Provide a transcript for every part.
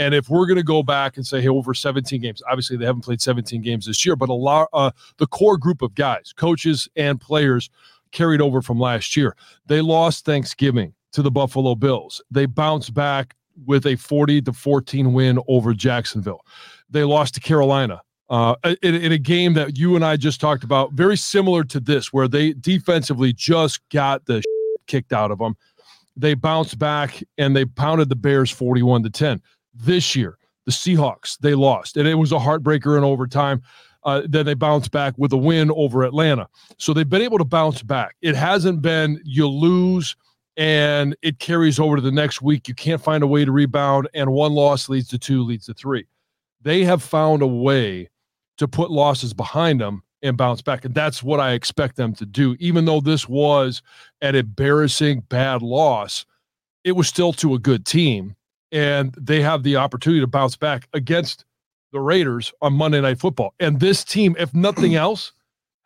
And if we're going to go back and say, hey, over 17 games, obviously they haven't played 17 games this year, but a lot, uh, the core group of guys, coaches and players, carried over from last year. They lost Thanksgiving to the Buffalo Bills. They bounced back with a 40 to 14 win over Jacksonville. They lost to Carolina uh, in, in, a game that you and I just talked about, very similar to this, where they defensively just got the kicked out of them. They bounced back and they pounded the Bears 41 to 10. This year, the Seahawks, they lost, and it was a heartbreaker in overtime. Uh, then they bounced back with a win over Atlanta. So they've been able to bounce back. It hasn't been you lose and it carries over to the next week. You can't find a way to rebound, and one loss leads to two, leads to three. They have found a way to put losses behind them and bounce back. And that's what I expect them to do. Even though this was an embarrassing bad loss, it was still to a good team. And they have the opportunity to bounce back against the Raiders on Monday Night Football. And this team, if nothing else,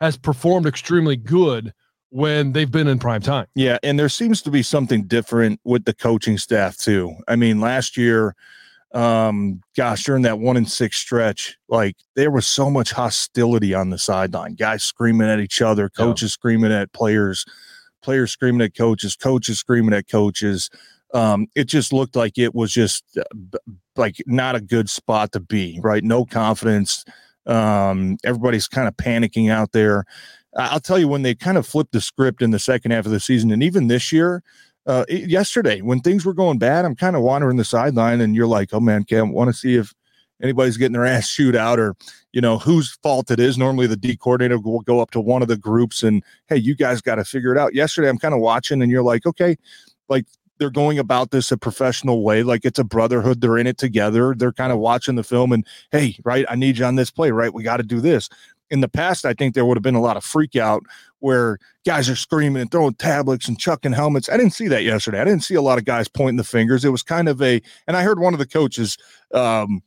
has performed extremely good when they've been in prime time. Yeah. And there seems to be something different with the coaching staff, too. I mean, last year, um gosh during that one and six stretch like there was so much hostility on the sideline guys screaming at each other coaches yeah. screaming at players players screaming at coaches coaches screaming at coaches um it just looked like it was just uh, like not a good spot to be right no confidence um everybody's kind of panicking out there I'll tell you when they kind of flipped the script in the second half of the season, and even this year, uh, yesterday when things were going bad, I'm kind of wandering the sideline, and you're like, "Oh man, Cam, want to see if anybody's getting their ass shoot out or you know whose fault it is." Normally, the D coordinator will go up to one of the groups and, "Hey, you guys got to figure it out." Yesterday, I'm kind of watching, and you're like, "Okay, like." They're going about this a professional way, like it's a brotherhood. They're in it together. They're kind of watching the film and, hey, right, I need you on this play, right? We got to do this in the past, I think there would have been a lot of freak out where guys are screaming and throwing tablets and chucking helmets. I didn't see that yesterday. I didn't see a lot of guys pointing the fingers. It was kind of a, and I heard one of the coaches um,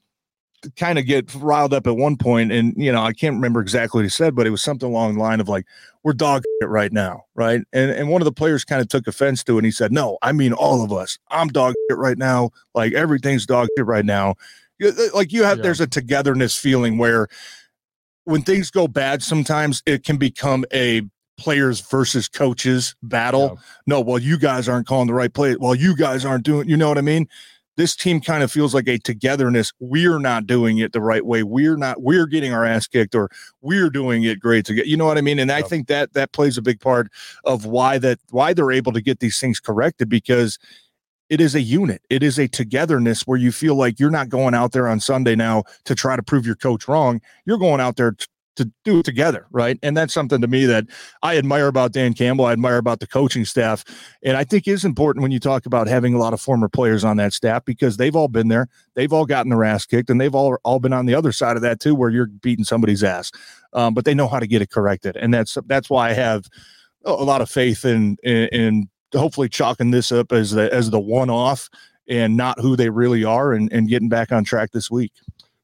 kind of get riled up at one point, and you know I can't remember exactly what he said, but it was something along the line of like, "We're dog shit right now, right?" And and one of the players kind of took offense to it, and he said, "No, I mean all of us. I'm dog shit right now. Like everything's dog shit right now." Uh, like you have, yeah. there's a togetherness feeling where when things go bad, sometimes it can become a players versus coaches battle. Yeah. No, well, you guys aren't calling the right play. Well, you guys aren't doing, you know what I mean? This team kind of feels like a togetherness. We're not doing it the right way. We're not, we're getting our ass kicked or we're doing it great to get, you know what I mean? And. I think that that plays a big part of why that, why they're able to get these things corrected because it is a unit. It is a togetherness where you feel like you're not going out there on Sunday now to try to prove your coach wrong. You're going out there t- to do it together, right? And that's something to me that I admire about Dan Campbell. I admire about the coaching staff, and I think is important when you talk about having a lot of former players on that staff because they've all been there, they've all gotten their ass kicked, and they've all all been on the other side of that too, where you're beating somebody's ass. Um, but they know how to get it corrected, and that's that's why I have a lot of faith in in, in hopefully chalking this up as the as the one off and not who they really are and, and getting back on track this week.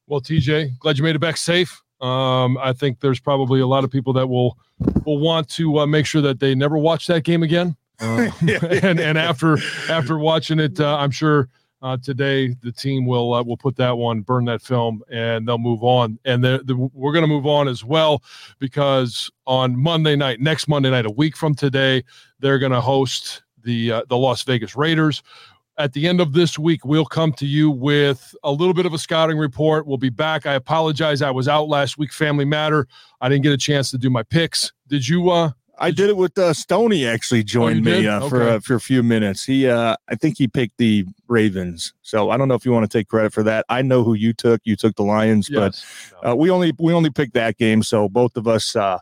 Well, TJ, glad you made it back safe. Um, I think there's probably a lot of people that will will want to uh, make sure that they never watch that game again. Uh, and and after after watching it, uh, I'm sure uh, today the team will uh, will put that one, burn that film, and they'll move on. And the, the, we're going to move on as well because on Monday night, next Monday night, a week from today, they're going to host the uh, the Las Vegas Raiders. At the end of this week, we'll come to you with a little bit of a scouting report. We'll be back. I apologize. I was out last week, family matter. I didn't get a chance to do my picks. Did you? uh I did it with uh, Stony. Actually, joined oh, me uh, okay. for uh, for a few minutes. He, uh, I think he picked the Ravens. So I don't know if you want to take credit for that. I know who you took. You took the Lions, yes. but uh, we only we only picked that game. So both of us uh,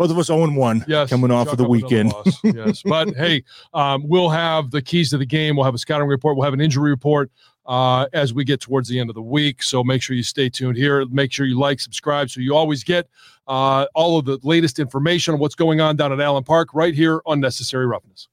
both of us 0 1 yes, coming off of the weekend. yes. But hey, um, we'll have the keys to the game. We'll have a scouting report. We'll have an injury report uh, as we get towards the end of the week. So make sure you stay tuned here. Make sure you like, subscribe, so you always get uh, all of the latest information on what's going on down at Allen Park right here on Necessary Roughness.